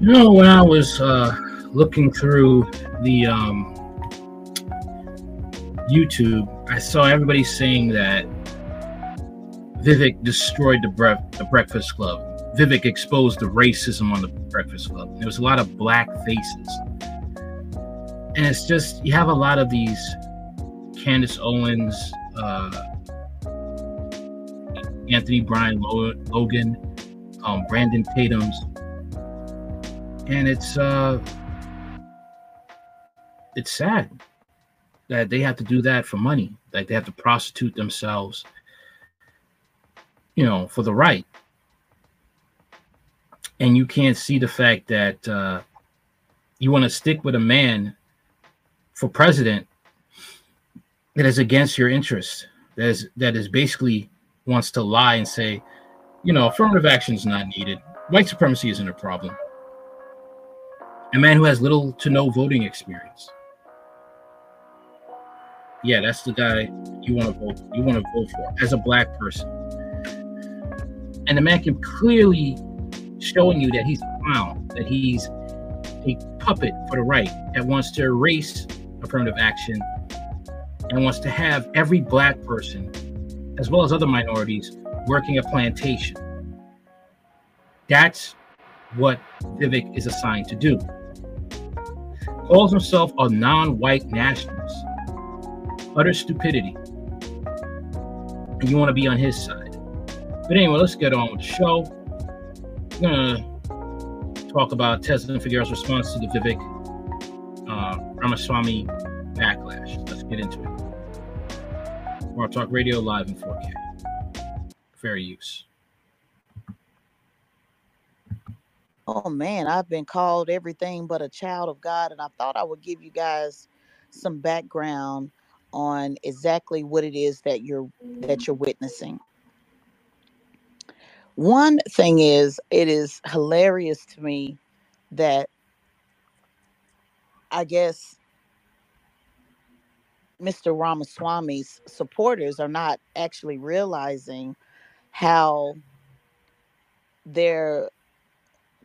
You know, when I was uh, looking through the um, YouTube, I saw everybody saying that Vivek destroyed the, the Breakfast Club. Vivek exposed the racism on the Breakfast Club. There was a lot of black faces. And it's just, you have a lot of these Candace Owens, uh, Anthony Bryan Logan, um, Brandon Tatum's. And it's, uh, it's sad that they have to do that for money, that they have to prostitute themselves, you know, for the right. And you can't see the fact that uh, you want to stick with a man for president that is against your interests, that is that is basically wants to lie and say, you know, affirmative action is not needed. White supremacy isn't a problem. A man who has little to no voting experience yeah, that's the guy you want to vote. You want to vote for as a black person. And the man can clearly showing you that he's a clown, that he's a puppet for the right that wants to erase affirmative action and wants to have every black person, as well as other minorities, working a plantation. That's what Vivek is assigned to do. Calls himself a non-white nationalist utter stupidity. And you want to be on his side. But anyway, let's get on with the show. We're going to talk about Tezlyn Figaro's response to the Vivek uh, Ramaswamy backlash. Let's get into it. World Talk Radio live in 4K. Fair use. Oh man, I've been called everything but a child of God, and I thought I would give you guys some background on exactly what it is that you're that mm. you're witnessing. One thing is it is hilarious to me that I guess Mr. Ramaswamy's supporters are not actually realizing how their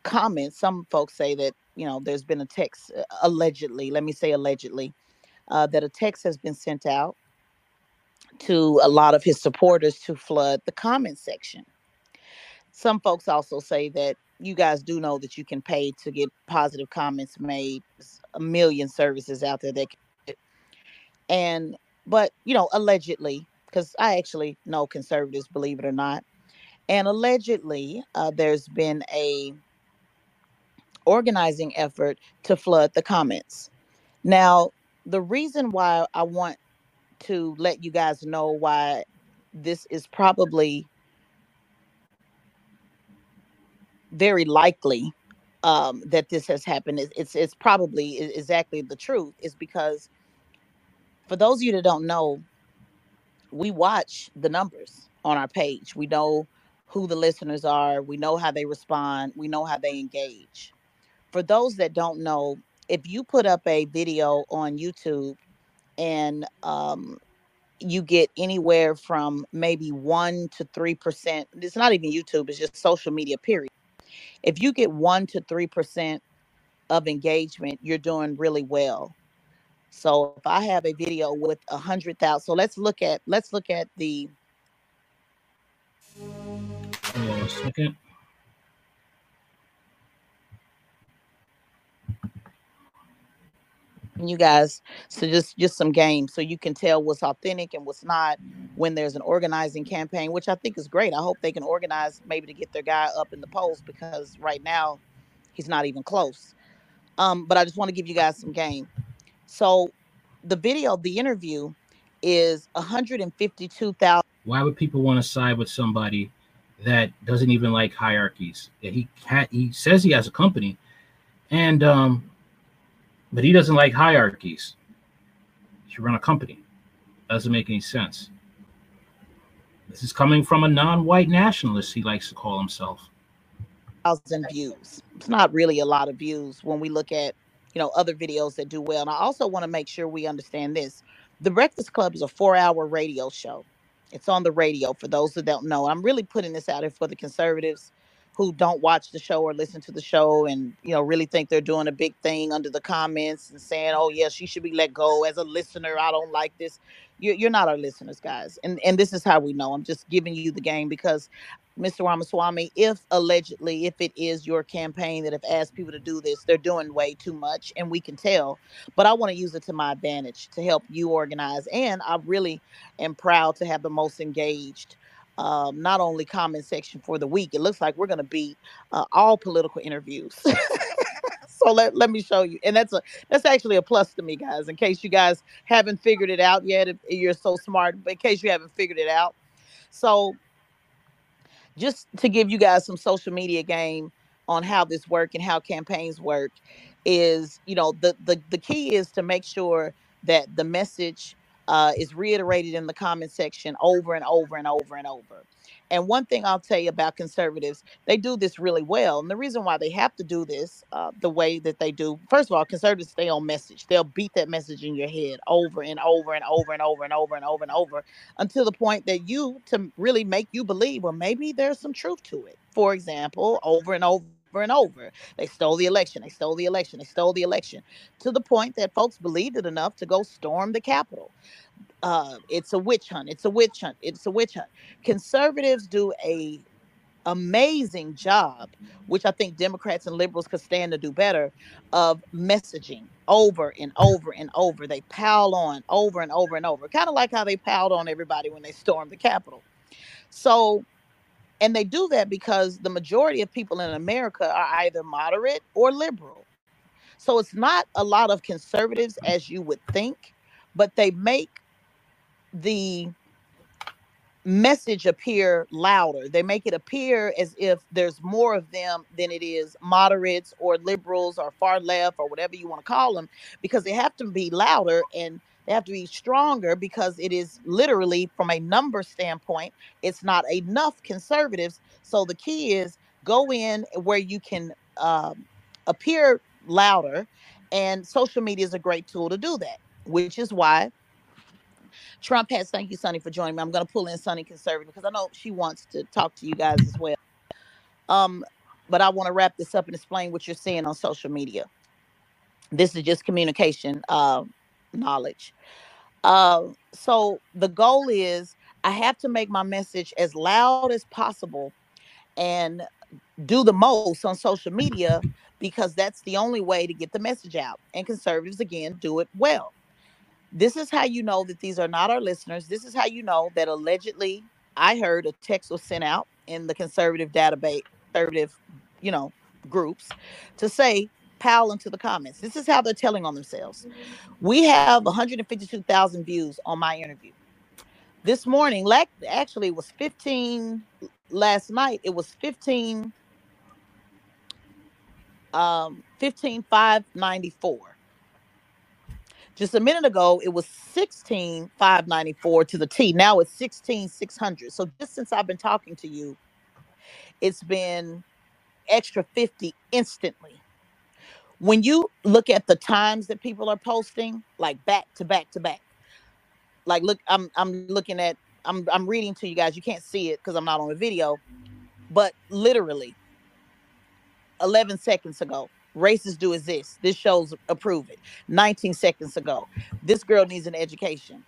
comments, some folks say that, you know, there's been a text uh, allegedly, let me say allegedly, uh, that a text has been sent out to a lot of his supporters to flood the comment section. Some folks also say that you guys do know that you can pay to get positive comments made. A million services out there that can, and but you know allegedly because I actually know conservatives, believe it or not, and allegedly uh, there's been a organizing effort to flood the comments. Now, the reason why I want to let you guys know why this is probably very likely um, that this has happened is it's it's probably exactly the truth is because for those of you that don't know we watch the numbers on our page we know who the listeners are we know how they respond we know how they engage for those that don't know if you put up a video on YouTube and um, you get anywhere from maybe one to three percent, it's not even YouTube, it's just social media, period. If you get one to three percent of engagement, you're doing really well. So if I have a video with a hundred thousand, so let's look at let's look at the. Hold on a second. You guys so just just some games so you can tell what's authentic and what's not when there's an organizing campaign which i think is great. I hope they can organize maybe to get their guy up in the polls because right now he's not even close. Um but i just want to give you guys some game. So the video the interview is 152000 why would people want to side with somebody that doesn't even like hierarchies? He ha- he says he has a company and um but he doesn't like hierarchies. He should run a company. Doesn't make any sense. This is coming from a non-white nationalist, he likes to call himself. Thousand views. It's not really a lot of views when we look at, you know, other videos that do well. And I also want to make sure we understand this. The Breakfast Club is a four-hour radio show. It's on the radio for those that don't know. I'm really putting this out here for the conservatives who don't watch the show or listen to the show and you know really think they're doing a big thing under the comments and saying oh yeah she should be let go as a listener i don't like this you're, not our listeners guys and and this is how we know i'm just giving you the game because Mr. Ramaswamy, if allegedly, if it is your campaign that have asked people to do this, they're doing way too much, and we can tell. But I want to use it to my advantage to help you organize. And I really am proud to have the most engaged um, not only comment section for the week. It looks like we're going to be uh, all political interviews. so let, let me show you, and that's a that's actually a plus to me, guys. In case you guys haven't figured it out yet, if you're so smart, but in case you haven't figured it out, so just to give you guys some social media game on how this work and how campaigns work is you know the the, the key is to make sure that the message uh, is reiterated in the comment section over and over and over and over. And one thing I'll tell you about conservatives, they do this really well. And the reason why they have to do this uh, the way that they do, first of all, conservatives stay on message. They'll beat that message in your head over and over and over and over and over and over and over until the point that you, to really make you believe, well, maybe there's some truth to it. For example, over and over and over. They stole the election. They stole the election. They stole the election to the point that folks believed it enough to go storm the Capitol. Uh, it's a witch hunt. It's a witch hunt. It's a witch hunt. Conservatives do a amazing job, which I think Democrats and liberals could stand to do better, of messaging over and over and over. They pile on over and over and over, kind of like how they piled on everybody when they stormed the Capitol. So and they do that because the majority of people in America are either moderate or liberal. So it's not a lot of conservatives as you would think, but they make the message appear louder. They make it appear as if there's more of them than it is moderates or liberals or far left or whatever you want to call them because they have to be louder and they have to be stronger because it is literally, from a number standpoint, it's not enough conservatives. So the key is go in where you can um, appear louder, and social media is a great tool to do that, which is why Trump has. Thank you, Sonnie, for joining me. I'm going to pull in Sunny Conservative because I know she wants to talk to you guys as well. Um, but I want to wrap this up and explain what you're seeing on social media. This is just communication. Uh, knowledge. Uh, so the goal is I have to make my message as loud as possible and do the most on social media because that's the only way to get the message out. And conservatives, again, do it well. This is how you know that these are not our listeners. This is how you know that allegedly I heard a text was sent out in the conservative database, conservative, you know, groups to say pile into the comments. This is how they're telling on themselves. We have 152,000 views on my interview. This morning, like actually, it was 15 last night. It was 15, um, 15 594. Just a minute ago, it was 16 594 to the T. Now it's 16 600. So just since I've been talking to you, it's been extra 50 instantly when you look at the times that people are posting, like back to back to back, like look, I'm I'm looking at I'm I'm reading to you guys. You can't see it because I'm not on a video, but literally 11 seconds ago, racist do is this. This shows approve it. 19 seconds ago, this girl needs an education.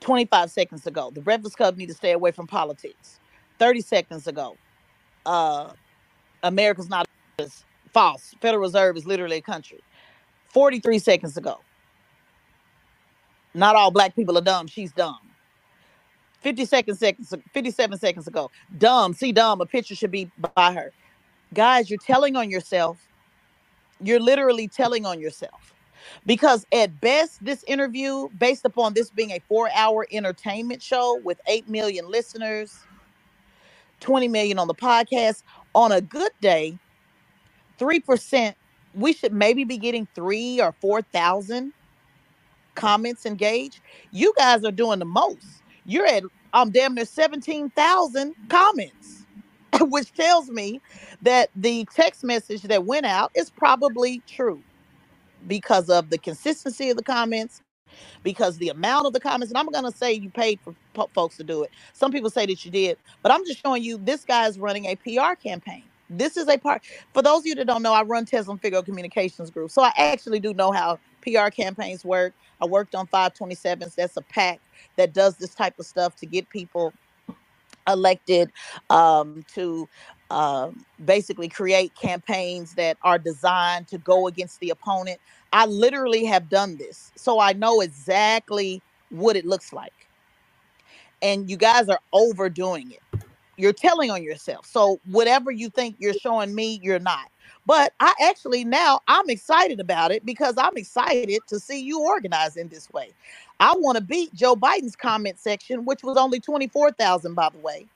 25 seconds ago, the Breakfast Club need to stay away from politics. 30 seconds ago, uh, America's not False. Federal Reserve is literally a country. 43 seconds ago. Not all black people are dumb. She's dumb. 50 seconds, seconds, 57 seconds ago. Dumb. See dumb. A picture should be by her. Guys, you're telling on yourself. You're literally telling on yourself. Because at best, this interview, based upon this being a four hour entertainment show with 8 million listeners, 20 million on the podcast, on a good day, three percent, we should maybe be getting three or four thousand comments engaged. You guys are doing the most. You're at um damn near seventeen thousand comments, which tells me that the text message that went out is probably true because of the consistency of the comments because the amount of the comments, and I'm going to say you paid for po- folks to do it. Some people say that you did, but I'm just showing you this guy is running a PR campaign. This is a part for those of you that don't know i run Tezlyn Figaro communications group. So i actually do know how pr campaigns work. I worked on 527s that's a PAC that does this type of stuff to get people elected um, to uh, basically create campaigns that are designed to go against the opponent. I literally have done this so i know exactly what it looks like. And you guys are overdoing it you're telling on yourself. So whatever you think you're showing me, you're not. But I actually now I'm excited about it because I'm excited to see you organize in this way. I want to beat Joe Biden's comment section, which was only 24,000, by the way.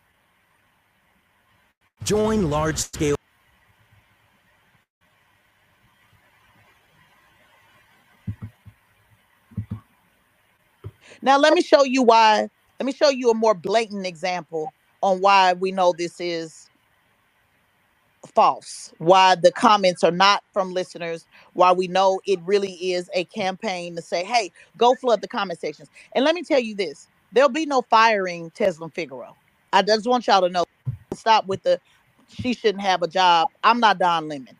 Join large scale. Now let me show you why. Let me show you a more blatant example on why we know this is false, why the comments are not from listeners, why we know it really is a campaign to say, hey, go flood the comment sections. And let me tell you this there'll be no firing Tezlyn Figaro. I just want y'all to know stop with the she shouldn't have a job. I'm not Don Lemon.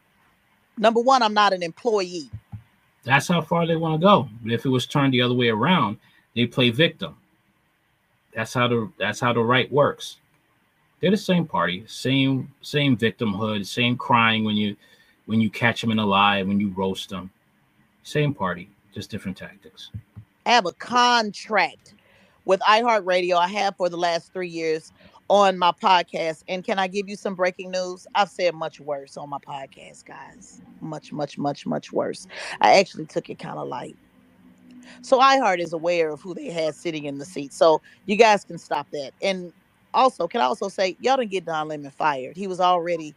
Number one, I'm not an employee. That's how far they want to go. But if it was turned the other way around, they play victim. That's how the that's how the right works. They're the same party, same same victimhood, same crying when you when you catch them in a lie, when you roast them. Same party, just different tactics. I have a contract with iHeartRadio. I have for the last three years on my podcast. And can I give you some breaking news? I've said much worse on my podcast, guys. Much, much, much, much worse. I actually took it kind of light. So iHeart is aware of who they had sitting in the seat. So you guys can stop that. And also, can I also say, y'all didn't get Don Lemon fired. He was already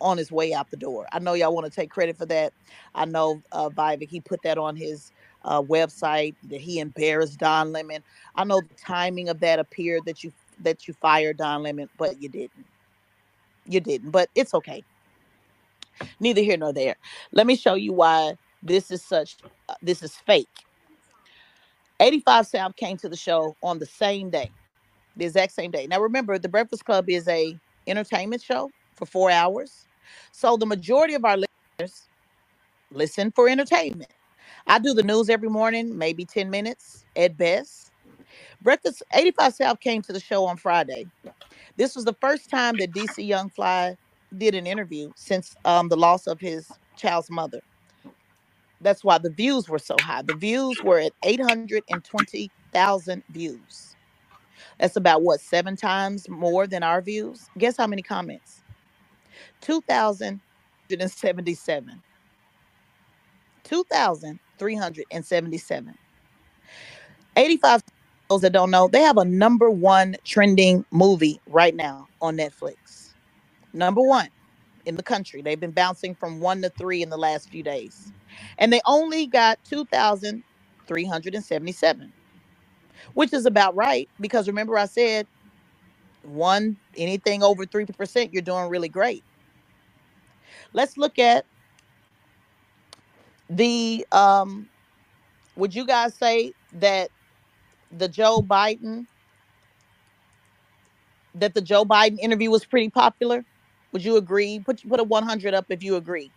on his way out the door. I know y'all want to take credit for that. I know uh, Vivek, he put that on his uh, website that he embarrassed Don Lemon. I know the timing of that appeared that you that you fired Don Lemon, but you didn't. You didn't, but it's okay. Neither here nor there. Let me show you why this is such. Uh, this is fake. 85 South came to the show on the same day the exact same day. Now remember, the Breakfast Club is a entertainment show for four hours. So the majority of our listeners listen for entertainment. I do the news every morning, maybe 10 minutes at best. Breakfast 85 South came to the show on Friday. This was the first time that DC Young Fly did an interview since um, the loss of his child's mother. That's why the views were so high. The views were at 820,000 views. That's about what, seven times more than our views? Guess how many comments? 2,077. 2,377. 85 those that don't know, they have a number one trending movie right now on Netflix. Number one in the country. They've been bouncing from one to three in the last few days. And they only got 2,377 which is about right because remember I said one anything over 3% you're doing really great. Let's look at the um would you guys say that the Joe Biden that the Joe Biden interview was pretty popular? Would you agree? Put put a 100 up if you agree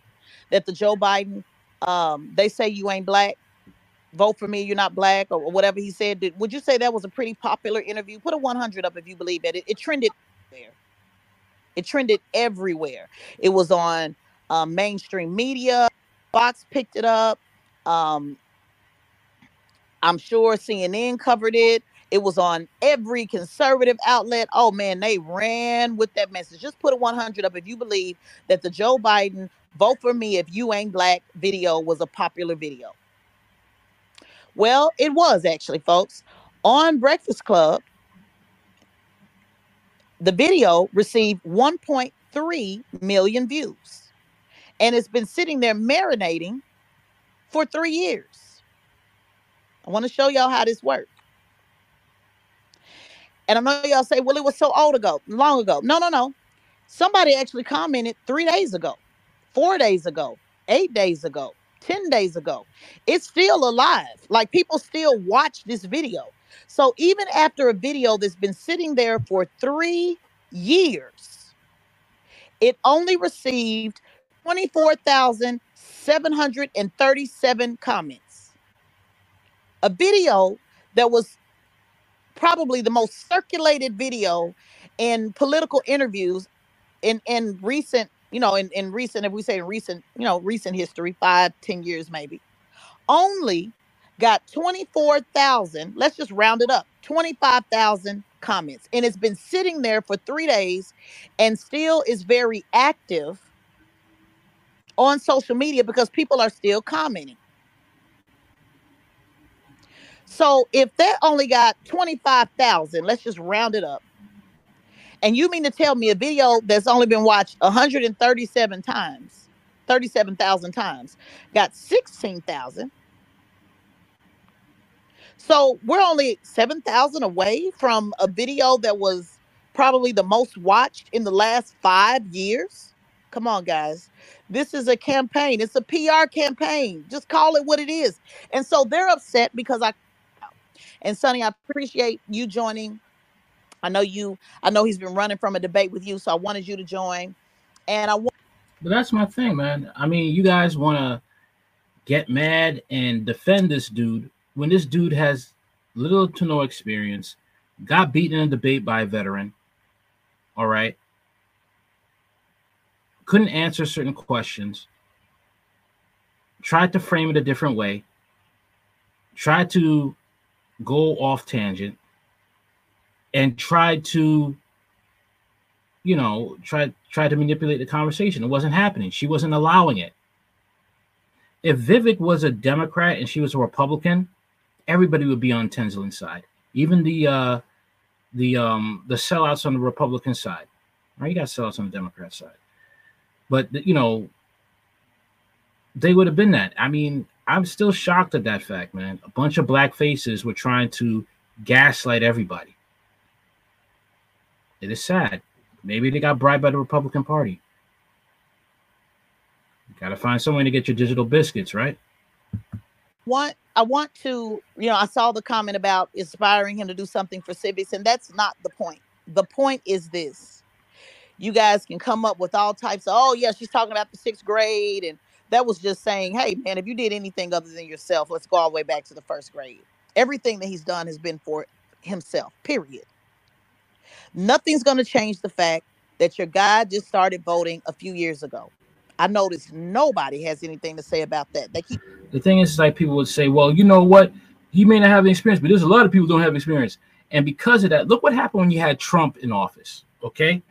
that the Joe Biden um they say you ain't black vote for me, you're not black, or, whatever he said. Did, would you say that was a pretty popular interview? Put a 100 up if you believe that. It, it trended there. It trended everywhere. It was on um, mainstream media. Fox picked it up. Um, I'm sure CNN covered it. It was on every conservative outlet. Oh man, they ran with that message. Just put a 100 up if you believe that the Joe Biden vote for me if you ain't black video was a popular video. Well, it was actually, folks. On Breakfast Club, the video received 1.3 million views. And it's been sitting there marinating for three years. I want to show y'all how this works. And I know y'all say, well, it was so old ago, long ago. No, no, no. Somebody actually commented three days ago, four days ago, eight days ago, 10 days ago. It's still alive. Like people still watch this video. So even after a video that's been sitting there for three years, it only received 24,737 comments. A video that was probably the most circulated video in political interviews in in recent you know in, in recent if we say in recent you know recent history five ten years maybe only got 24,000 let's just round it up 25,000 comments and it's been sitting there for three days and still is very active on social media because people are still commenting so if that only got 25,000, let's just round it up. And you mean to tell me a video that's only been watched 137 times, 37,000 times, got 16,000. So we're only 7,000 away from a video that was probably the most watched in the last five years. Come on, guys. This is a campaign. It's a PR campaign. Just call it what it is. And so they're upset because I and Sonnie, I appreciate you joining. I know you, I know he's been running from a debate with you, so I wanted you to join. And I want But that's my thing, man. I mean, you guys want to get mad and defend this dude when this dude has little to no experience, got beaten in a debate by a veteran. All right. Couldn't answer certain questions. Tried to frame it a different way. Tried to go off tangent and tried to you know try try to manipulate the conversation. It wasn't happening. She wasn't allowing it. If vivek was a democrat and she was a republican everybody would be on Tezlyn's side even the uh the um the sellouts on the republican side. Right? You got sellouts on the democrat side. But you know they would have been that. I mean I'm still shocked at that fact, man. A bunch of black faces were trying to gaslight everybody. It is sad. Maybe they got bribed by the Republican Party. You gotta find some way to get your digital biscuits, right? What I want to, you know, I saw the comment about inspiring him to do something for civics, and that's not the point. The point is this you guys can come up with all types of, oh, yeah, she's talking about the sixth grade and that was just saying, hey, man, if you did anything other than yourself, let's go all the way back to the first grade. Everything that he's done has been for himself, period. Nothing's going to change the fact that your guy just started voting a few years ago. I noticed nobody has anything to say about that. They keep the thing is like people would say, well, you know what? He may not have experience, but there's a lot of people don't have experience. And because of that, look what happened when you had Trump in office. Okay.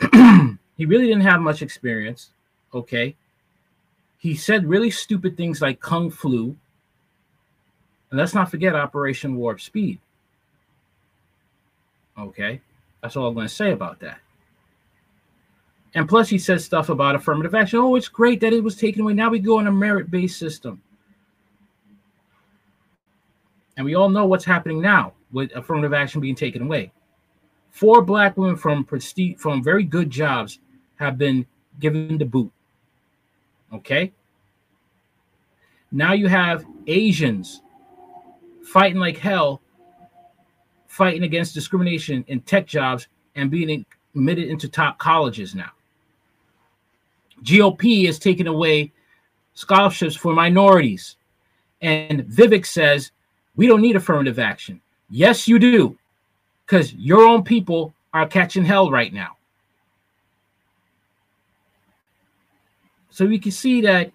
he really didn't have much experience. Okay he said really stupid things like kung flu. And let's not forget Operation Warp Speed. Okay, that's all I'm going to say about that. And plus, he says stuff about affirmative action. Oh, it's great that it was taken away. Now we go on a merit based system. And we all know what's happening now with affirmative action being taken away. Four black women from prestige, from very good jobs have been given the boot. Okay. Now you have Asians fighting like hell, fighting against discrimination in tech jobs and being admitted into top colleges now. GOP is taking away scholarships for minorities. And Vivek says, we don't need affirmative action. Yes, you do, because your own people are catching hell right now. So we can see that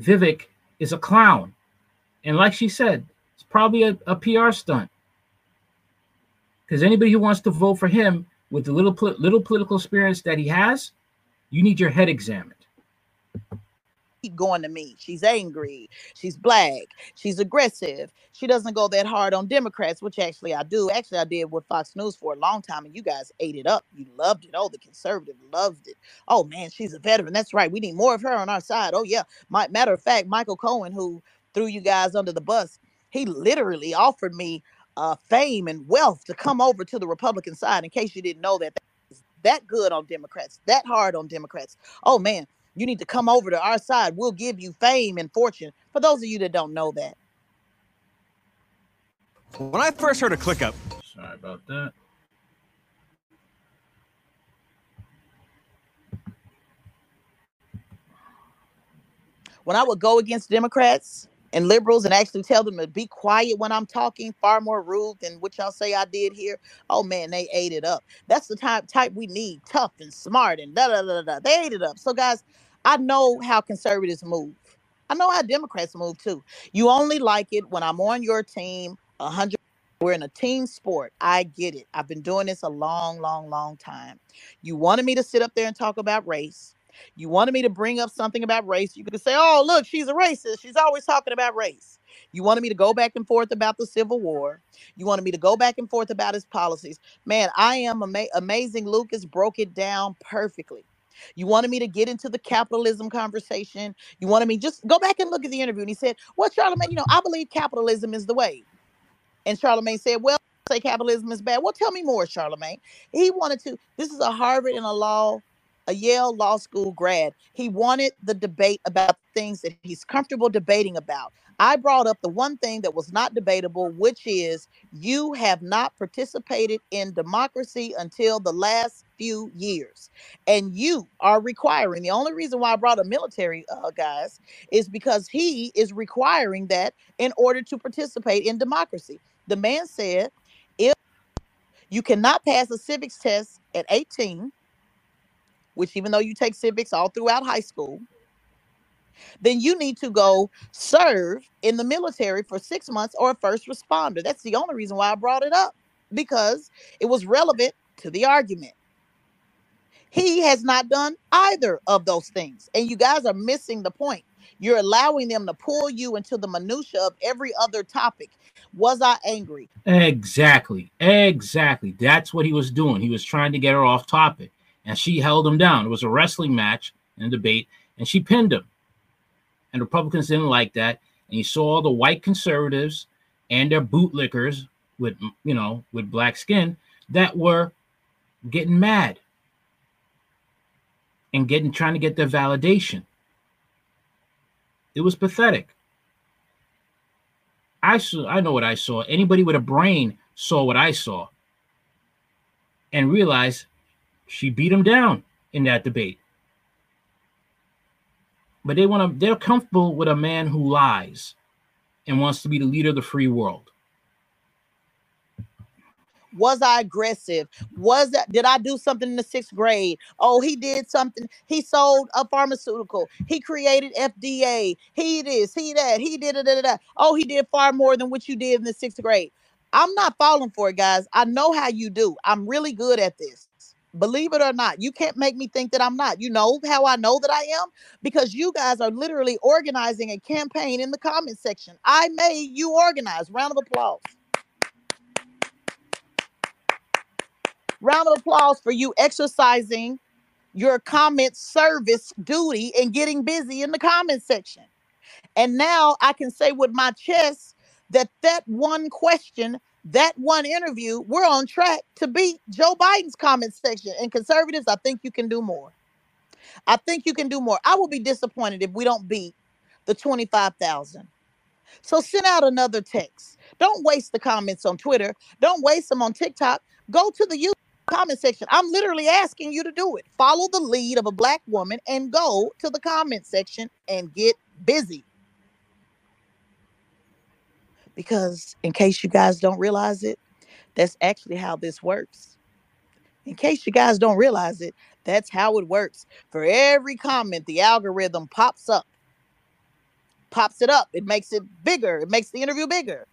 Vivek is a clown. And like she said, it's probably a, a PR stunt. Because anybody who wants to vote for him with the little little political experience that he has, you need your head examined keep going to me. She's angry. She's black. She's aggressive. She doesn't go that hard on Democrats, which actually I do. Actually, I did with Fox News for a long time, and you guys ate it up. You loved it. Oh, the conservative loved it. Oh man, she's a veteran. That's right. We need more of her on our side. Oh yeah. My, matter of fact, Michael Cohen, who threw you guys under the bus, he literally offered me uh, fame and wealth to come over to the Republican side. In case you didn't know that, that's that good on Democrats, that hard on Democrats. Oh man, you need to come over to our side. We'll give you fame and fortune. For those of you that don't know that. When I first heard of ClickUp, sorry about that. When I would go against Democrats, and liberals and actually tell them to be quiet when I'm talking, far more rude than what y'all say I did here. Oh man, they ate it up. That's the type type we need, tough and smart and da da da da. They ate it up. So guys, I know how conservatives move. I know how Democrats move too. You only like it when I'm on your team, a hundred. We're in a team sport. I get it. I've been doing this a long, long, long time. You wanted me to sit up there and talk about race. You wanted me to bring up something about race. You could say, oh, look, she's a racist. She's always talking about race. You wanted me to go back and forth about the Civil War. You wanted me to go back and forth about his policies. Man, I am ama- amazing. Lucas broke it down perfectly. You wanted me to get into the capitalism conversation. You wanted me just go back and look at the interview. And he said, Well, Charlemagne, you know, I believe capitalism is the way. And Charlemagne said, Well, say capitalism is bad. Well, tell me more, Charlemagne. He wanted to, this is a Harvard and a law a Yale Law School grad. He wanted the debate about things that he's comfortable debating about. I brought up the one thing that was not debatable, which is you have not participated in democracy until the last few years. And you are requiring, the only reason why I brought a military uh, guys is because he is requiring that in order to participate in democracy. The man said, if you cannot pass a civics test at 18, which even though you take civics all throughout high school, then you need to go serve in the military for six months or a first responder. That's the only reason why I brought it up because it was relevant to the argument. He has not done either of those things. And you guys are missing the point. You're allowing them to pull you into the minutia of every other topic. Was I angry? Exactly. Exactly. That's what he was doing. He was trying to get her off topic and she held him down. It was a wrestling match and a debate, and she pinned him. And Republicans didn't like that. And you saw the white conservatives and their bootlickers with you know with black skin that were getting mad and getting trying to get their validation. It was pathetic. I saw I know what I saw. Anybody with a brain saw what I saw and realized she beat him down in that debate. But they want to, they're comfortable with a man who lies and wants to be the leader of the free world. Was I aggressive? Was that did I do something in the sixth grade? Oh, he did something. He sold a pharmaceutical. He created FDA. He this, he that, he did it. Oh, he did far more than what you did in the sixth grade. I'm not falling for it, guys. I know how you do. I'm really good at this. Believe it or not, you can't make me think that I'm not. You know how I know that I am? Because you guys are literally organizing a campaign in the comment section. I made you organize. Round of applause. Round of applause for you exercising your comment service duty and getting busy in the comment section. And now I can say with my chest that that one question that one interview, we're on track to beat Joe Biden's comment section. And conservatives, I think you can do more. I think you can do more. I will be disappointed if we don't beat the 25,000. So send out another text. Don't waste the comments on Twitter. Don't waste them on TikTok. Go to the YouTube comment section. I'm literally asking you to do it. Follow the lead of a black woman and go to the comment section and get busy because in case you guys don't realize it, that's actually how this works. In case you guys don't realize it, that's how it works. For every comment, the algorithm pops up, pops it up. It makes it bigger. It makes the interview bigger.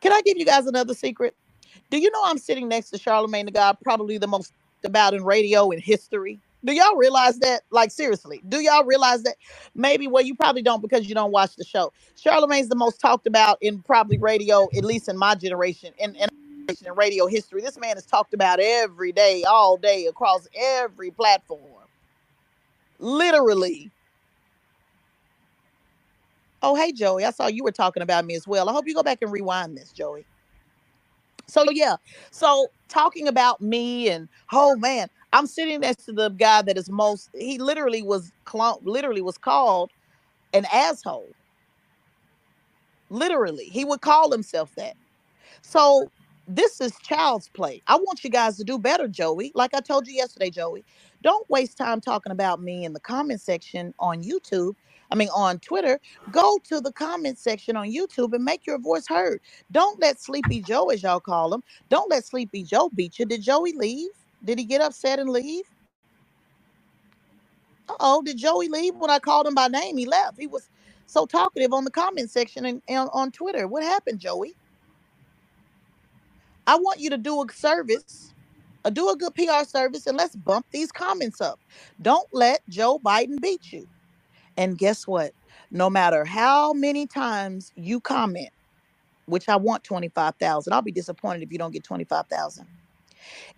Can I give you guys another secret? Do you know I'm sitting next to Charlemagne the God, probably the most about in radio in history? Do y'all realize that? Like seriously, do y'all realize that? Maybe well, you probably don't because you don't watch the show. Charlemagne's the most talked about in probably radio, at least in my generation, in, in in radio history. This man is talked about every day, all day, across every platform. Literally. Oh, hey, Joey. I saw you were talking about me as well. I hope you go back and rewind this, Joey. So yeah, so talking about me and oh man, I'm sitting next to the guy that is most. He literally was clone. Literally was called an asshole. Literally, he would call himself that. So this is child's play. I want you guys to do better, Joey. Like I told you yesterday, Joey. Don't waste time talking about me in the comment section on YouTube. I mean, on Twitter, go to the comment section on YouTube and make your voice heard. Don't let Sleepy Joe, as y'all call him, don't let Sleepy Joe beat you. Did Joey leave? Did he get upset and leave? oh, did Joey leave? When I called him by name, he left. He was so talkative on the comment section and, and on Twitter. What happened, Joey? I want you to do a service, uh, do a good PR service, and let's bump these comments up. Don't let Joe Biden beat you. And guess what? No matter how many times you comment, which I want 25,000, I'll be disappointed if you don't get 25,000.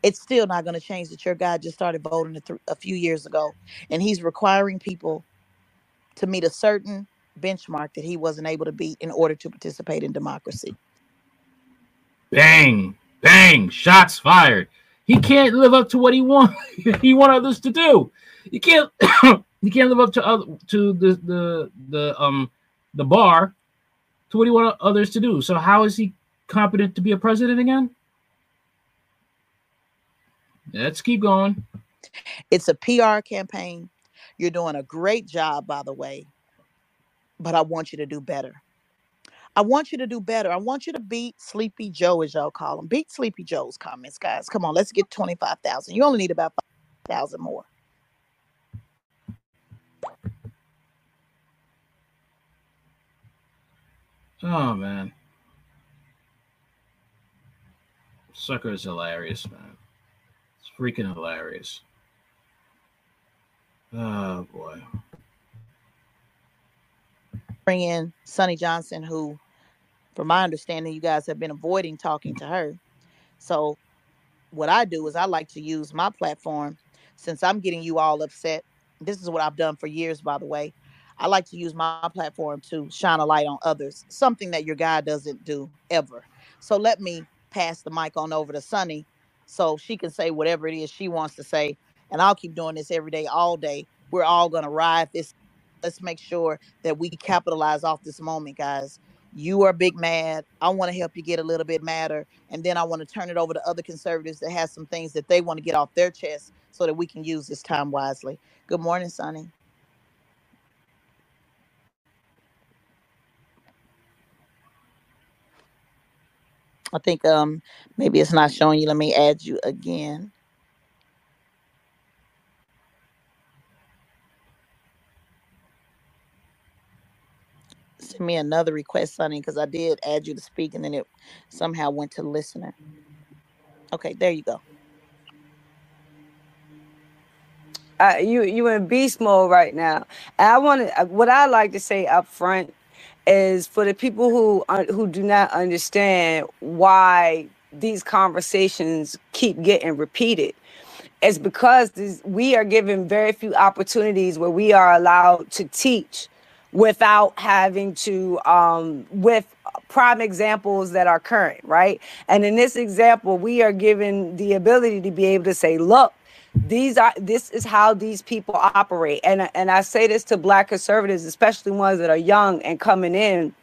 It's still not going to change that your guy just started voting a, th- a few years ago and he's requiring people to meet a certain benchmark that he wasn't able to beat in order to participate in democracy. Bang, bang, shots fired. He can't live up to what he want he want others to do. You can't you can't live up to other, to the the the um the bar to what he want others to do. So how is he competent to be a president again? Let's keep going. It's a PR campaign. You're doing a great job, by the way, but I want you to do better. I want you to do better. I want you to beat Sleepy Joe, as y'all call him. Beat Sleepy Joe's comments, guys. Come on, let's get 25,000. You only need about 5,000 more. Oh, man. Sucker is hilarious, man. Freaking hilarious. Oh, boy. Bring in Sonnie Johnson, who from my understanding, you guys have been avoiding talking to her. So, what I do is I like to use my platform since I'm getting you all upset. This is what I've done for years, by the way. I like to use my platform to shine a light on others, something that your guy doesn't do ever. So, let me pass the mic on over to Sonnie so she can say whatever it is she wants to say. And I'll keep doing this every day, all day. We're all going to ride this. Let's make sure that we capitalize off this moment, guys you are big mad. I want to help you get a little bit madder. And then I want to turn it over to other conservatives that have some things that they want to get off their chest so that we can use this time wisely. Good morning, Sonnie. I think um maybe it's not showing you. Let me add you again. send me another request, Sonnie, because I did add you to speak and then it somehow went to listener. Okay, there you go. Uh, you you in beast mode right now. And I want to. Uh, what I like to say up front is for the people who who do not understand why these conversations keep getting repeated. It's because this, we are given very few opportunities where we are allowed to teach without having to um, with prime examples that are current right and in this example we are given the ability to be able to say look these are this is how these people operate and and i say this to black conservatives especially ones that are young and coming in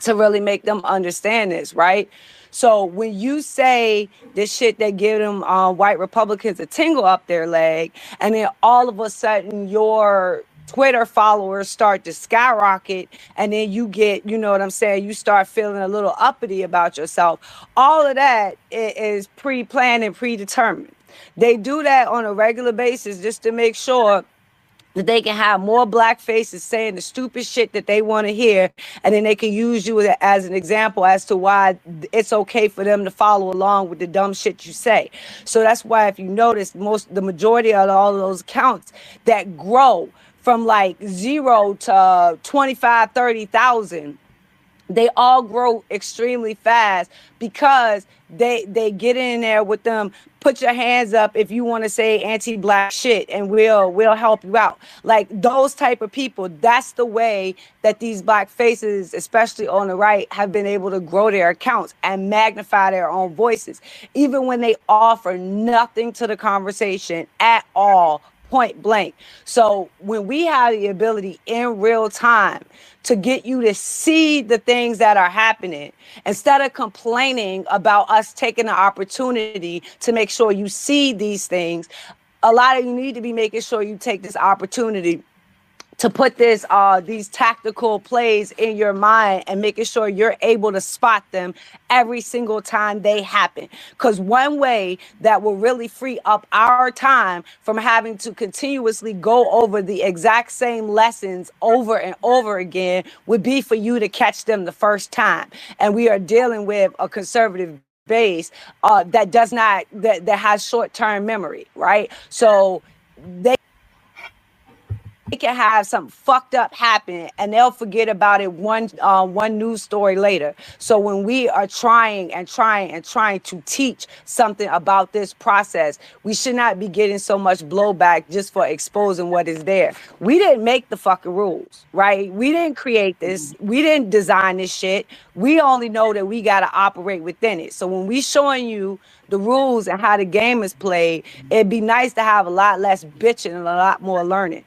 to really make them understand this right so when you say this shit that give them uh, white republicans a tingle up their leg and then all of a sudden your Twitter followers start to skyrocket, and then you get, you know what I'm saying, you start feeling a little uppity about yourself. All of that is pre planned and predetermined. They do that on a regular basis just to make sure that they can have more black faces saying the stupid shit that they want to hear and then they can use you as an example as to why it's okay for them to follow along with the dumb shit you say. So that's why if you notice most the majority of all of those accounts that grow from like zero to 25, 30,000 they all grow extremely fast because they they get in there with them. Put your hands up if you want to say anti-black shit and we'll we'll help you out. Like those type of people that's the way that these black faces especially on the right have been able to grow their accounts and magnify their own voices. Even when they offer nothing to the conversation at all point blank. So when we have the ability in real time to get you to see the things that are happening instead of complaining about us taking the opportunity to make sure you see these things a lot of you need to be making sure you take this opportunity to put this uh these tactical plays in your mind and making sure you're able to spot them every single time they happen. Because one way that will really free up our time from having to continuously go over the exact same lessons over and over again would be for you to catch them the first time. And we are dealing with a conservative base uh, that does not that, that has short-term memory right? So they they can have something fucked up happen and they'll forget about it one uh, one news story later. So when we are trying and trying and trying to teach something about this process, we should not be getting so much blowback just for exposing what is there. We didn't make the fucking rules, right? We didn't create this. We didn't design this shit. We only know that we got to operate within it. So when we showing you the rules and how the game is played, it'd be nice to have a lot less bitching and a lot more learning.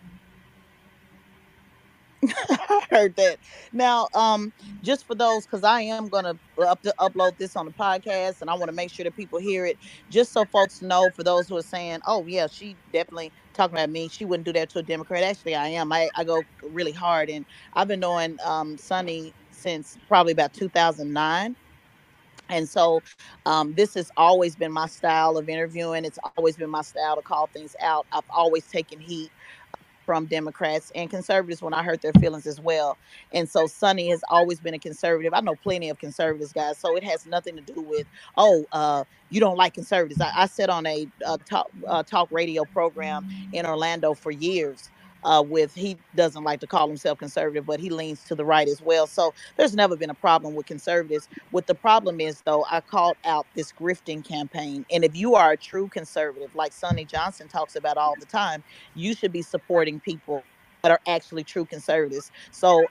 I heard that. Now, um, just for those, because I am gonna up to upload this on the podcast, and I want to make sure that people hear it, just so folks know. For those who are saying, "Oh yeah, she definitely talking about me," she wouldn't do that to a Democrat. Actually, I am. I, I go really hard, and I've been knowing um, Sonnie since probably about 2009. And so, um, this has always been my style of interviewing. It's always been my style to call things out. I've always taken heat from Democrats and conservatives when I hurt their feelings as well. And so Sonnie has always been a conservative. I know plenty of conservatives, guys. So it has nothing to do with, oh, uh, you don't like conservatives. I, I said on a, a talk, uh, talk radio program in Orlando for years uh, with he doesn't like to call himself conservative, but he leans to the right as well. So there's never been a problem with conservatives. What the problem is, though, I called out this grifting campaign. And if you are a true conservative, like Sonnie Johnson talks about all the time, you should be supporting people that are actually true conservatives. So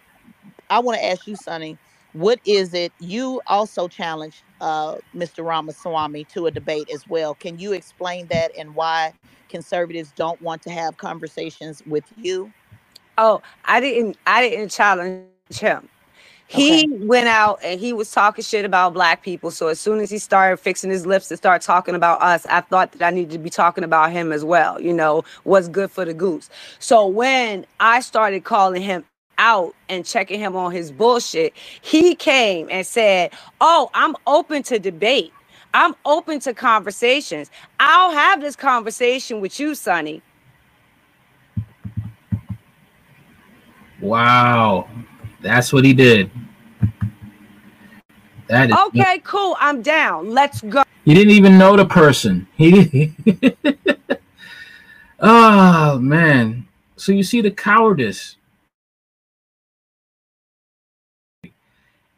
I want to ask you, Sonnie, what is it? You also challenged uh, Mr. Ramaswamy to a debate as well. Can you explain that and why conservatives don't want to have conversations with you? Oh, I didn't. I didn't challenge him. He okay. went out and he was talking shit about black people. So as soon as he started fixing his lips to start talking about us, I thought that I needed to be talking about him as well. You know, what's good for the goose. So when I started calling him out and checking him on his bullshit, he came and said, Oh, I'm open to debate. I'm open to conversations. I'll have this conversation with you, Sonnie. Wow. That's what he did. That is okay, cool. I'm down. Let's go. He didn't even know the person. He didn't. oh man. So you see the cowardice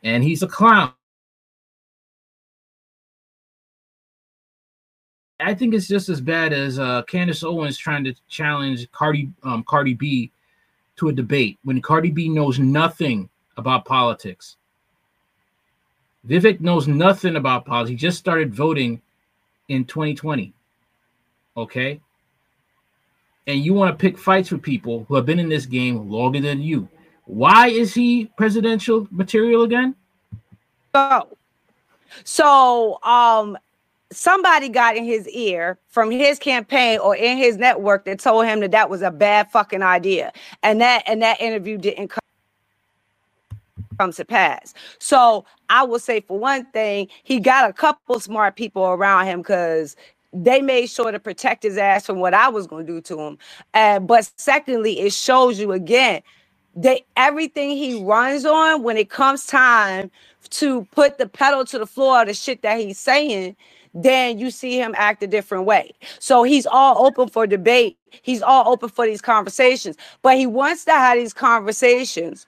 and he's a clown. I think it's just as bad as uh, Candace Owens trying to challenge Cardi um, Cardi B to a debate when Cardi B knows nothing about politics. Vivek knows nothing about politics. He just started voting in 2020. Okay. And you want to pick fights with people who have been in this game longer than you. Why is he presidential material again? So, so um, somebody got in his ear from his campaign or in his network that told him that that was a bad fucking idea, and that and that interview didn't come come to pass. So I will say for one thing, he got a couple smart people around him because they made sure to protect his ass from what I was going to do to him. Uh, but secondly, it shows you again they everything he runs on when it comes time to put the pedal to the floor of the shit that he's saying then you see him act a different way. So he's all open for debate. He's all open for these conversations, but he wants to have these conversations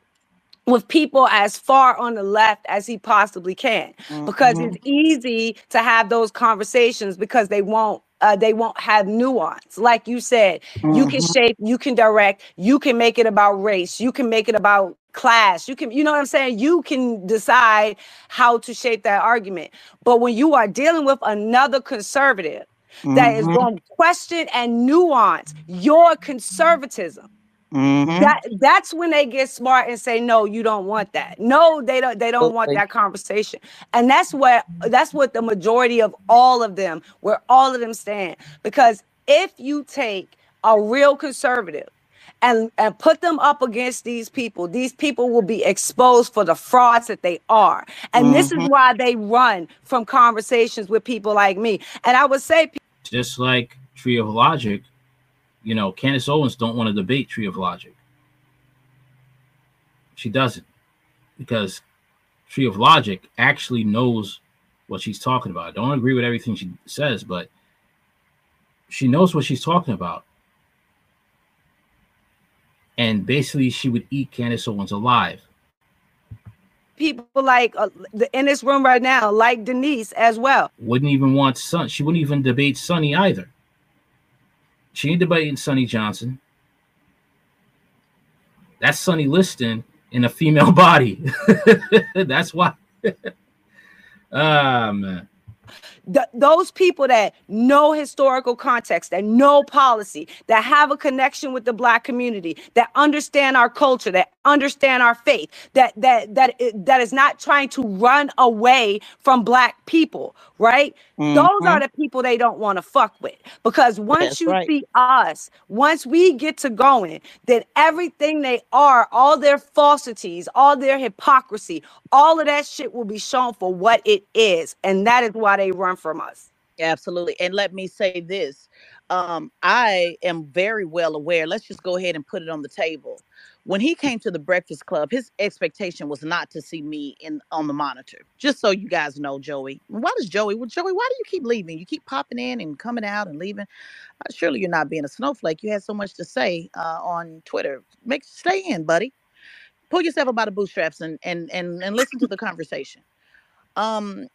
with people as far on the left as he possibly can mm-hmm. because it's easy to have those conversations because they won't uh, they won't have nuance. Like you said, mm-hmm. you can mm-hmm. shape, you can direct, you can make it about race, you can make it about class. You can, you know what I'm saying? You can decide how to shape that argument. But when you are dealing with another conservative mm-hmm. that is mm-hmm. going to question and nuance your conservatism, Mm-hmm. That that's when they get smart and say, no, you don't want that. No, they don't. They don't want that conversation, and that's what that's what the majority of all of them, where all of them stand, because if you take a real conservative and and put them up against these people these people will be exposed for the frauds that they are and mm-hmm. this is mm-hmm. why they run from conversations with people like me and i would say just like tree of logic you know candace owens don't want to debate tree of logic she doesn't because tree of logic actually knows what she's talking about I don't agree with everything she says but she knows what she's talking about and basically she would eat Candace Owens alive. People like uh, in this room right now, like Denise as well. Wouldn't even want Sun. She wouldn't even debate Sonnie either. She ain't debating Sonnie Johnson. That's Sonny Liston in a female body. That's why. ah man th- those people that know historical context, that know policy, that have a connection with the black community, that understand our culture, that understand our faith, that that that that is not trying to run away from black people, right? Mm-hmm. Those are the people they don't want to fuck with. Because once That's you right. see us, once we get to going, then everything they are, all their falsities, all their hypocrisy, all of that shit will be shown for what it is. And that is why they run from us. Absolutely. And let me say this. Um, I am very well aware. Let's just go ahead and put it on the table when he came to the Breakfast Club, his expectation was not to see me in on the monitor. Just so you guys know, Joey. Why does Joey? Well, Joey, why do you keep leaving? You keep popping in and coming out and leaving. Uh, surely you're not being a snowflake. You had so much to say uh, on Twitter. Make stay in, buddy. Pull yourself up by the bootstraps and and and and listen to the conversation. Um,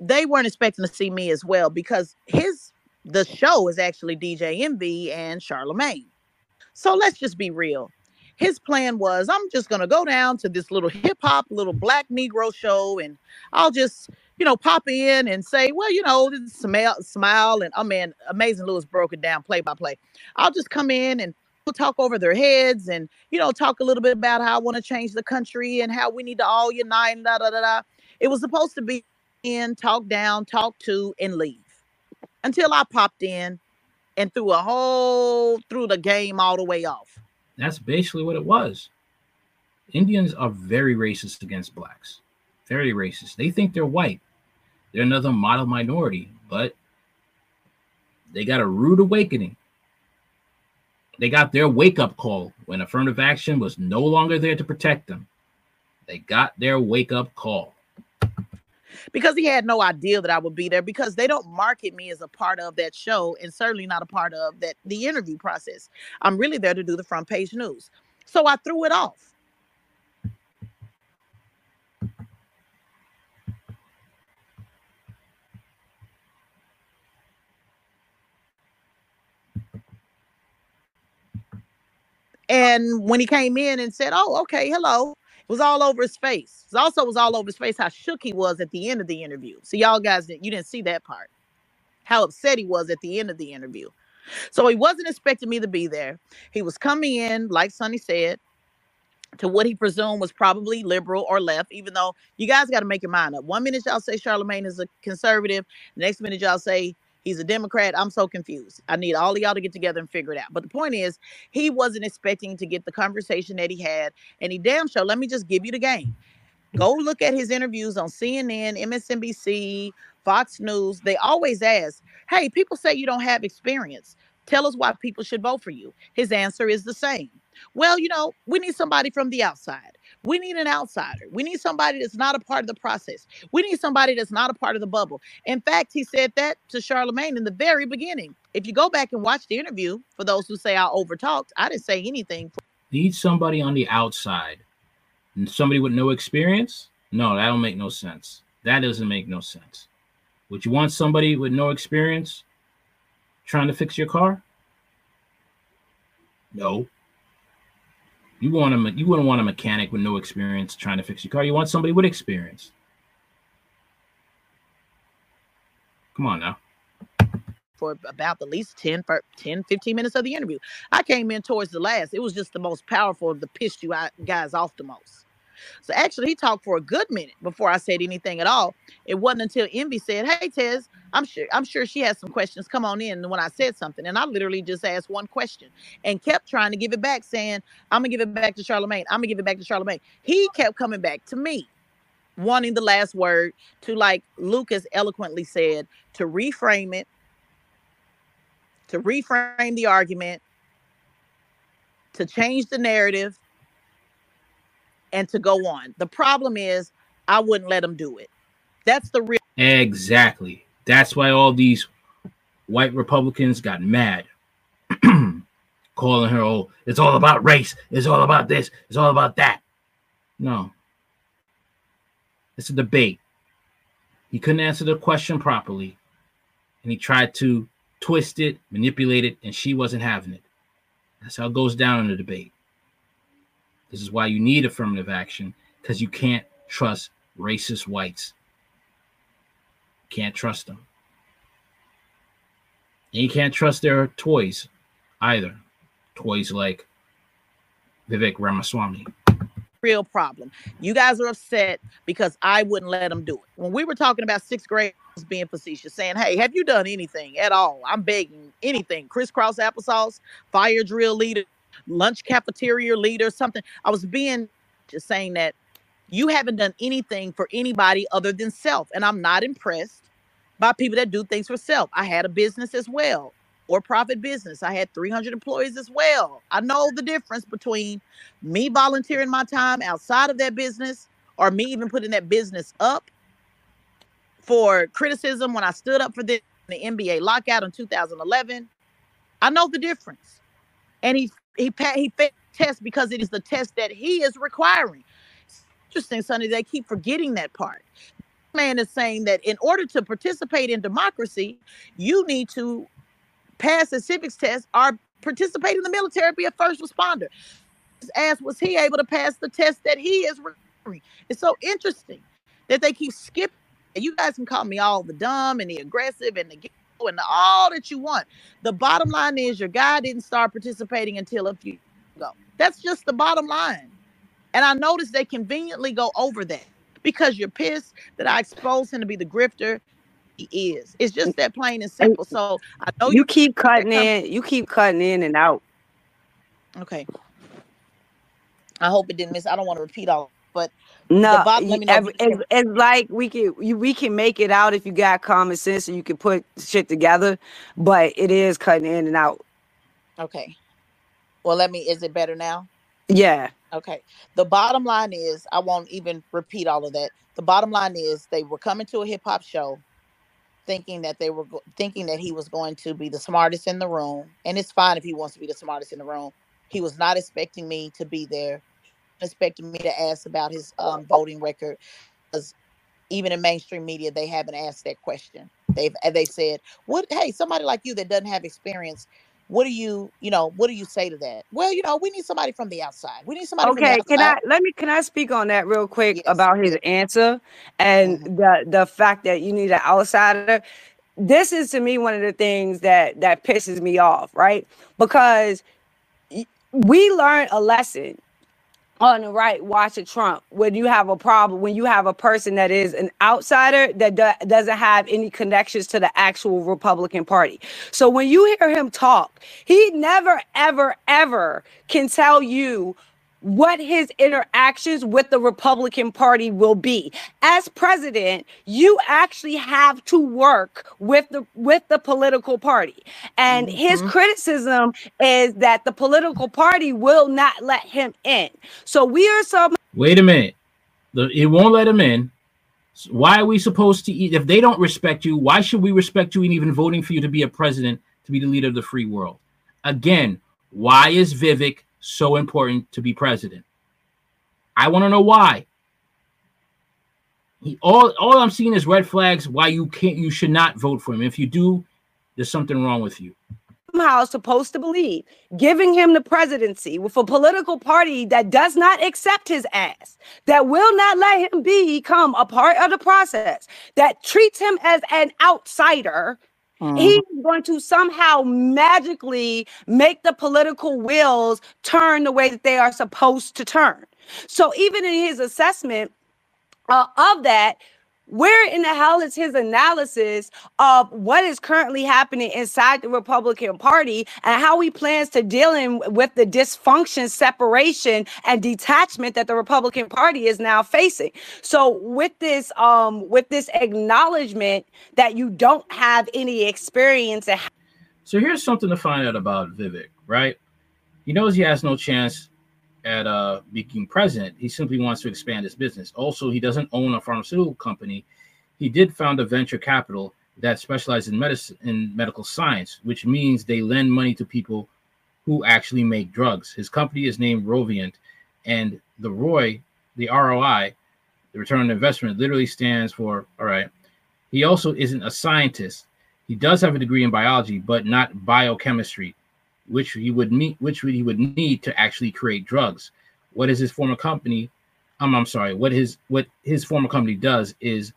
they weren't expecting to see me as well because his the show is actually DJ Envy and Charlemagne. So let's just be real his plan was I'm just to go down to this little hip hop, little black Negro show, and I'll just, you know, pop in and say, well, you know, smile, smile. And oh, mean, Amazing Lewis broke it down play by play. I'll just come in and talk over their heads and, you know, talk a little bit about how I want to change the country and how we need to all unite da da da da. It was supposed to be in, talk down, talk to, and leave until I popped in and threw a whole, threw the game all the way off. That's basically what it was. Indians are very racist against blacks. Very racist. They think they're white. They're another model minority, but they got a rude awakening. They got their wake up call when affirmative action was no longer there to protect them. They got their wake up call because he had no idea that I would be there because they don't market me as a part of that show and certainly not a part of that the interview process. I'm really there to do the front page news. So I threw it off. And when he came in and said, "Oh, okay, hello," was all over his face. It also was all over his face how shook he was at the end of the interview. So y'all guys you didn't see that part. How upset he was at the end of the interview. So he wasn't expecting me to be there. He was coming in, like Sonnie said, to what he presumed was probably liberal or left, even though you guys got to make your mind up. One minute y'all say Charlemagne is a conservative, the next minute y'all say He's a Democrat. I'm so confused. I need all of y'all to get together and figure it out. But the point is, he wasn't expecting to get the conversation that he had. And he damn sure, let me just give you the game. Go look at his interviews on CNN, MSNBC, Fox News. They always ask, Hey, people say you don't have experience. Tell us why people should vote for you. His answer is the same. Well, you know, we need somebody from the outside. We need an outsider. We need somebody that's not a part of the process. We need somebody that's not a part of the bubble. In fact, he said that to Charlemagne in the very beginning. If you go back and watch the interview, for those who say I overtalked, I didn't say anything. Need somebody on the outside. Somebody with no experience? No, that don't make no sense. That doesn't make no sense. Would you want somebody with no experience trying to fix your car? No. You want a you wouldn't want a mechanic with no experience trying to fix your car. You want somebody with experience. Come on now. For about the least 10, 10, 15 minutes of the interview. I came in towards the last. It was just the most powerful of the pissed you guys off the most. So actually, he talked for a good minute before I said anything at all. It wasn't until Envy said, "Hey, Tez, I'm sure I'm sure she has some questions. Come on in." When I said something, and I literally just asked one question and kept trying to give it back, saying, "I'm gonna give it back to Charlemagne. I'm gonna give it back to Charlemagne." He kept coming back to me, wanting the last word to, like Lucas eloquently said, to reframe it, to reframe the argument, to change the narrative, and to go on. The problem is, I wouldn't let him do it. That's the real. Exactly. That's why all these white Republicans got mad, calling her, oh, it's all about race. It's all about this. It's all about that. No. It's a debate. He couldn't answer the question properly, and he tried to twist it, manipulate it, and she wasn't having it. That's how it goes down in the debate. This is why you need affirmative action because you can't trust racist whites. Can't trust them. And you can't trust their toys either. Toys like Vivek Ramaswamy. Real problem. You guys are upset because I wouldn't let them do it. When we were talking about sixth grade being facetious, saying, Hey, have you done anything at all? I'm begging anything. Crisscross applesauce, fire drill leader, lunch cafeteria leader, something. I was being just saying that you haven't done anything for anybody other than self. And I'm not impressed by people that do things for self. I had a business as well, or profit business. I had 300 employees as well. I know the difference between me volunteering my time outside of that business or me even putting that business up for criticism when I stood up for the, the NBA lockout in 2011. I know the difference. And he he he failed test because it is the test that he is requiring. Interesting, Sonnie. They keep forgetting that part. Man is saying that in order to participate in democracy, you need to pass a civics test or participate in the military, be a first responder. As was he able to pass the test that he is requiring? It's so interesting that they keep skipping. You guys can call me all the dumb and the aggressive and the and all that you want. The bottom line is your guy didn't start participating until a few ago. That's just the bottom line. And I noticed they conveniently go over that because you're pissed that I exposed him to be the grifter. He is. It's just that plain and simple. So I know you, you keep cutting in. You keep cutting in and out. Okay. I hope it didn't miss. I don't want to repeat all, but no, it's, it's, like we can you, we can make it out if you got common sense and you can put shit together, but it is cutting in and out. Okay. Well, let me. Is it better now? Yeah. Okay. The bottom line is, I won't even repeat all of that. The bottom line is, they were coming to a hip hop show, thinking that they were go- thinking that he was going to be the smartest in the room, and it's fine if he wants to be the smartest in the room. He was not expecting me to be there expecting me to ask about his um, voting record because even in mainstream media they haven't asked that question. They've they said what hey somebody like you that doesn't have experience what do you you know what do you say to that? Well you know we need somebody from the outside. We need somebody okay can i let me can i speak on that real quick yes. about his answer and mm-hmm. the the fact that you need an outsider? This is to me one of the things that that pisses me off right? Because we learned a lesson on the right watching Trump when you have a problem, when you have a person that is an outsider that do- doesn't have any connections to the actual Republican Party. So when you hear him talk, he never, ever, ever can tell you what his interactions with the Republican Party will be. As president, you actually have to work with the with the political party. And mm-hmm. his criticism is that the political party will not let him in. So we are some Wait a minute. The, it won't let him in. Why are we supposed to eat? If they don't respect you, why should we respect you in even voting for you to be a president, to be the leader of the free world? Again, why is Vivek so important to be president? I want to know why. He, all all I'm seeing is red flags why you can't you should not vote for him. If you do, there's something wrong with you. Somehow supposed to believe giving him the presidency with a political party that does not accept his ass, that will not let him become a part of the process, that treats him as an outsider Mm. He's going to somehow magically make the political wheels turn the way that they are supposed to turn. So even in his assessment uh, of that, where in the hell is his analysis of what is currently happening inside the Republican Party and how he plans to deal with the dysfunction, separation, and detachment that the Republican Party is now facing? So, with this, um, with this acknowledgement that you don't have any experience. so here's something to find out about Vivek, right? He knows he has no chance at uh, being president. He simply wants to expand his business. Also, he doesn't own a pharmaceutical company. He did found a venture capital that specializes in medicine in medical science, which means they lend money to people who actually make drugs. His company is named Roivant, and the ROI, the ROI, the return on investment, literally stands for all right. He also isn't a scientist. He does have a degree in biology, but not biochemistry which he would meet, which he would need to actually create drugs. What is his former company? Um, I'm sorry. What his what his former company does is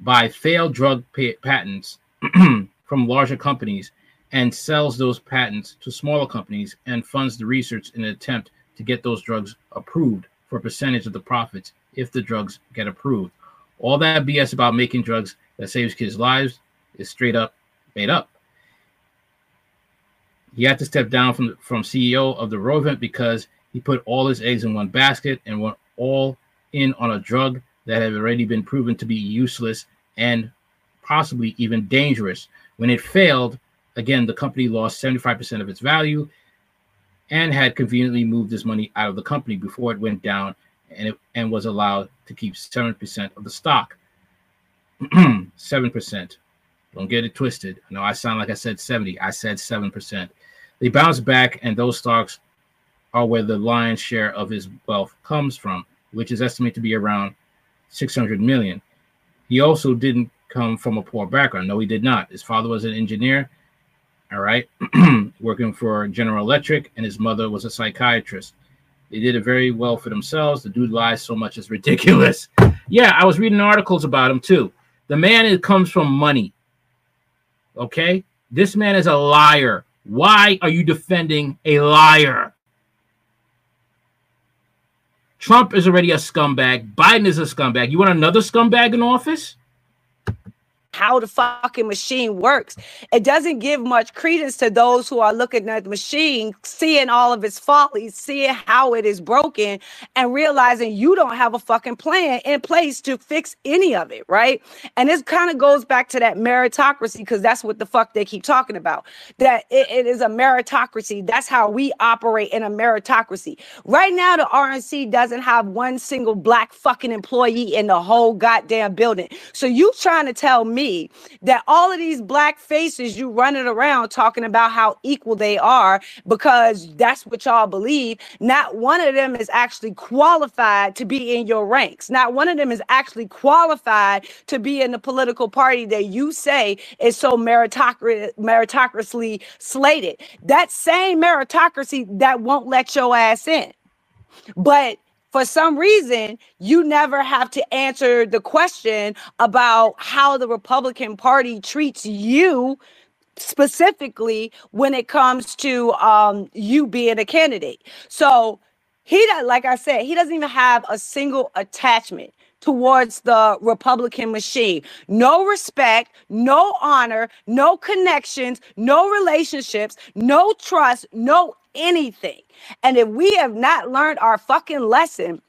buy failed drug patents from larger companies and sells those patents to smaller companies and funds the research in an attempt to get those drugs approved for a percentage of the profits if the drugs get approved. All that BS about making drugs that saves kids' lives is straight up made up. He had to step down from from CEO of the Roivant because he put all his eggs in one basket and went all in on a drug that had already been proven to be useless and possibly even dangerous. When it failed, again, the company lost 75% of its value and had conveniently moved this money out of the company before it went down and it and was allowed to keep 7% of the stock. 7%. Don't get it twisted. No, I sound like I said 70. I said 7%. They bounce back, and those stocks are where the lion's share of his wealth comes from, which is estimated to be around 600 million. He also didn't come from a poor background. No, he did not. His father was an engineer, all right, working for General Electric, and his mother was a psychiatrist. They did it very well for themselves. The dude lies so much it's ridiculous. Yeah, I was reading articles about him too. The man it comes from money. Okay, this man is a liar. Why are you defending a liar? Trump is already a scumbag. Biden is a scumbag. You want another scumbag in office? How the fucking machine works. It doesn't give much credence to those who are looking at the machine, seeing all of its follies, seeing how it is broken, and realizing you don't have a fucking plan in place to fix any of it, right? And this kind of goes back to that meritocracy because that's what the fuck they keep talking about. That it, it is a meritocracy. That's how we operate in a meritocracy. Right now, the RNC doesn't have one single black fucking employee in the whole goddamn building. So you trying to tell me that all of these black faces you running around talking about how equal they are because that's what y'all believe, not one of them is actually qualified to be in your ranks. Not one of them is actually qualified to be in the political party that you say is so meritocracy meritocracy slated. That same meritocracy that won't let your ass in. But for some reason, you never have to answer the question about how the Republican Party treats you specifically when it comes to um, you being a candidate. So he, like I said, he doesn't even have a single attachment towards the Republican machine. No respect, no honor, no connections, no relationships, no trust, no anything. And if we have not learned our fucking lesson,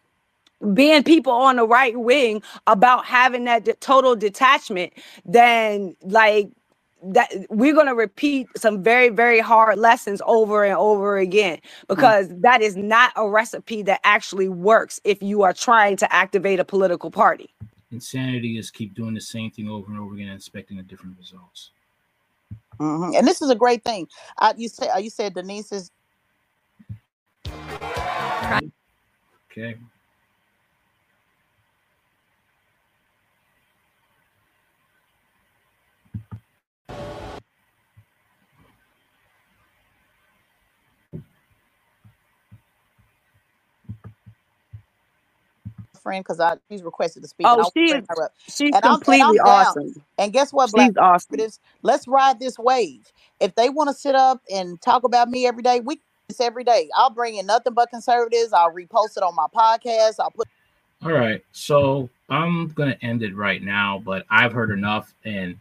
being people on the right wing about having that de- total detachment, then like that we're going to repeat some very very hard lessons over and over again because mm. that is not a recipe that actually works if you are trying to activate a political party insanity is keep doing the same thing over and over again and expecting a different results mm-hmm. and this is a great thing uh, you said uh, you said denise is Okay. friend because I she's requested to speak. Oh, she's she's and completely I'm, and I'm awesome. And guess what, Black she's awesome. Let's ride this wave. If they want to sit up and talk about me every day, we this every day. I'll bring in nothing but conservatives. I'll repost it on my podcast. I'll put All right. So I'm gonna end it right now, but I've heard enough and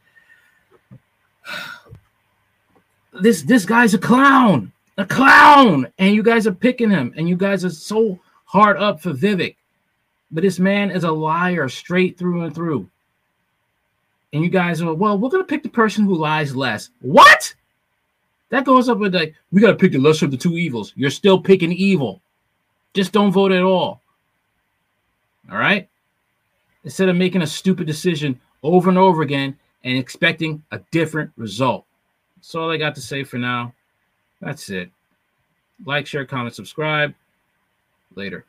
this this guy's a clown, a clown, and you guys are picking him, and you guys are so hard up for Vivek, but this man is a liar straight through and through. And you guys are well, we're gonna pick the person who lies less. What? That goes up with like we gotta pick the lesser of the two evils. You're still picking evil. Just don't vote at all. All right. Instead of making a stupid decision over and over again and expecting a different result. That's all I got to say for now. That's it. Like, share, comment, subscribe. Later.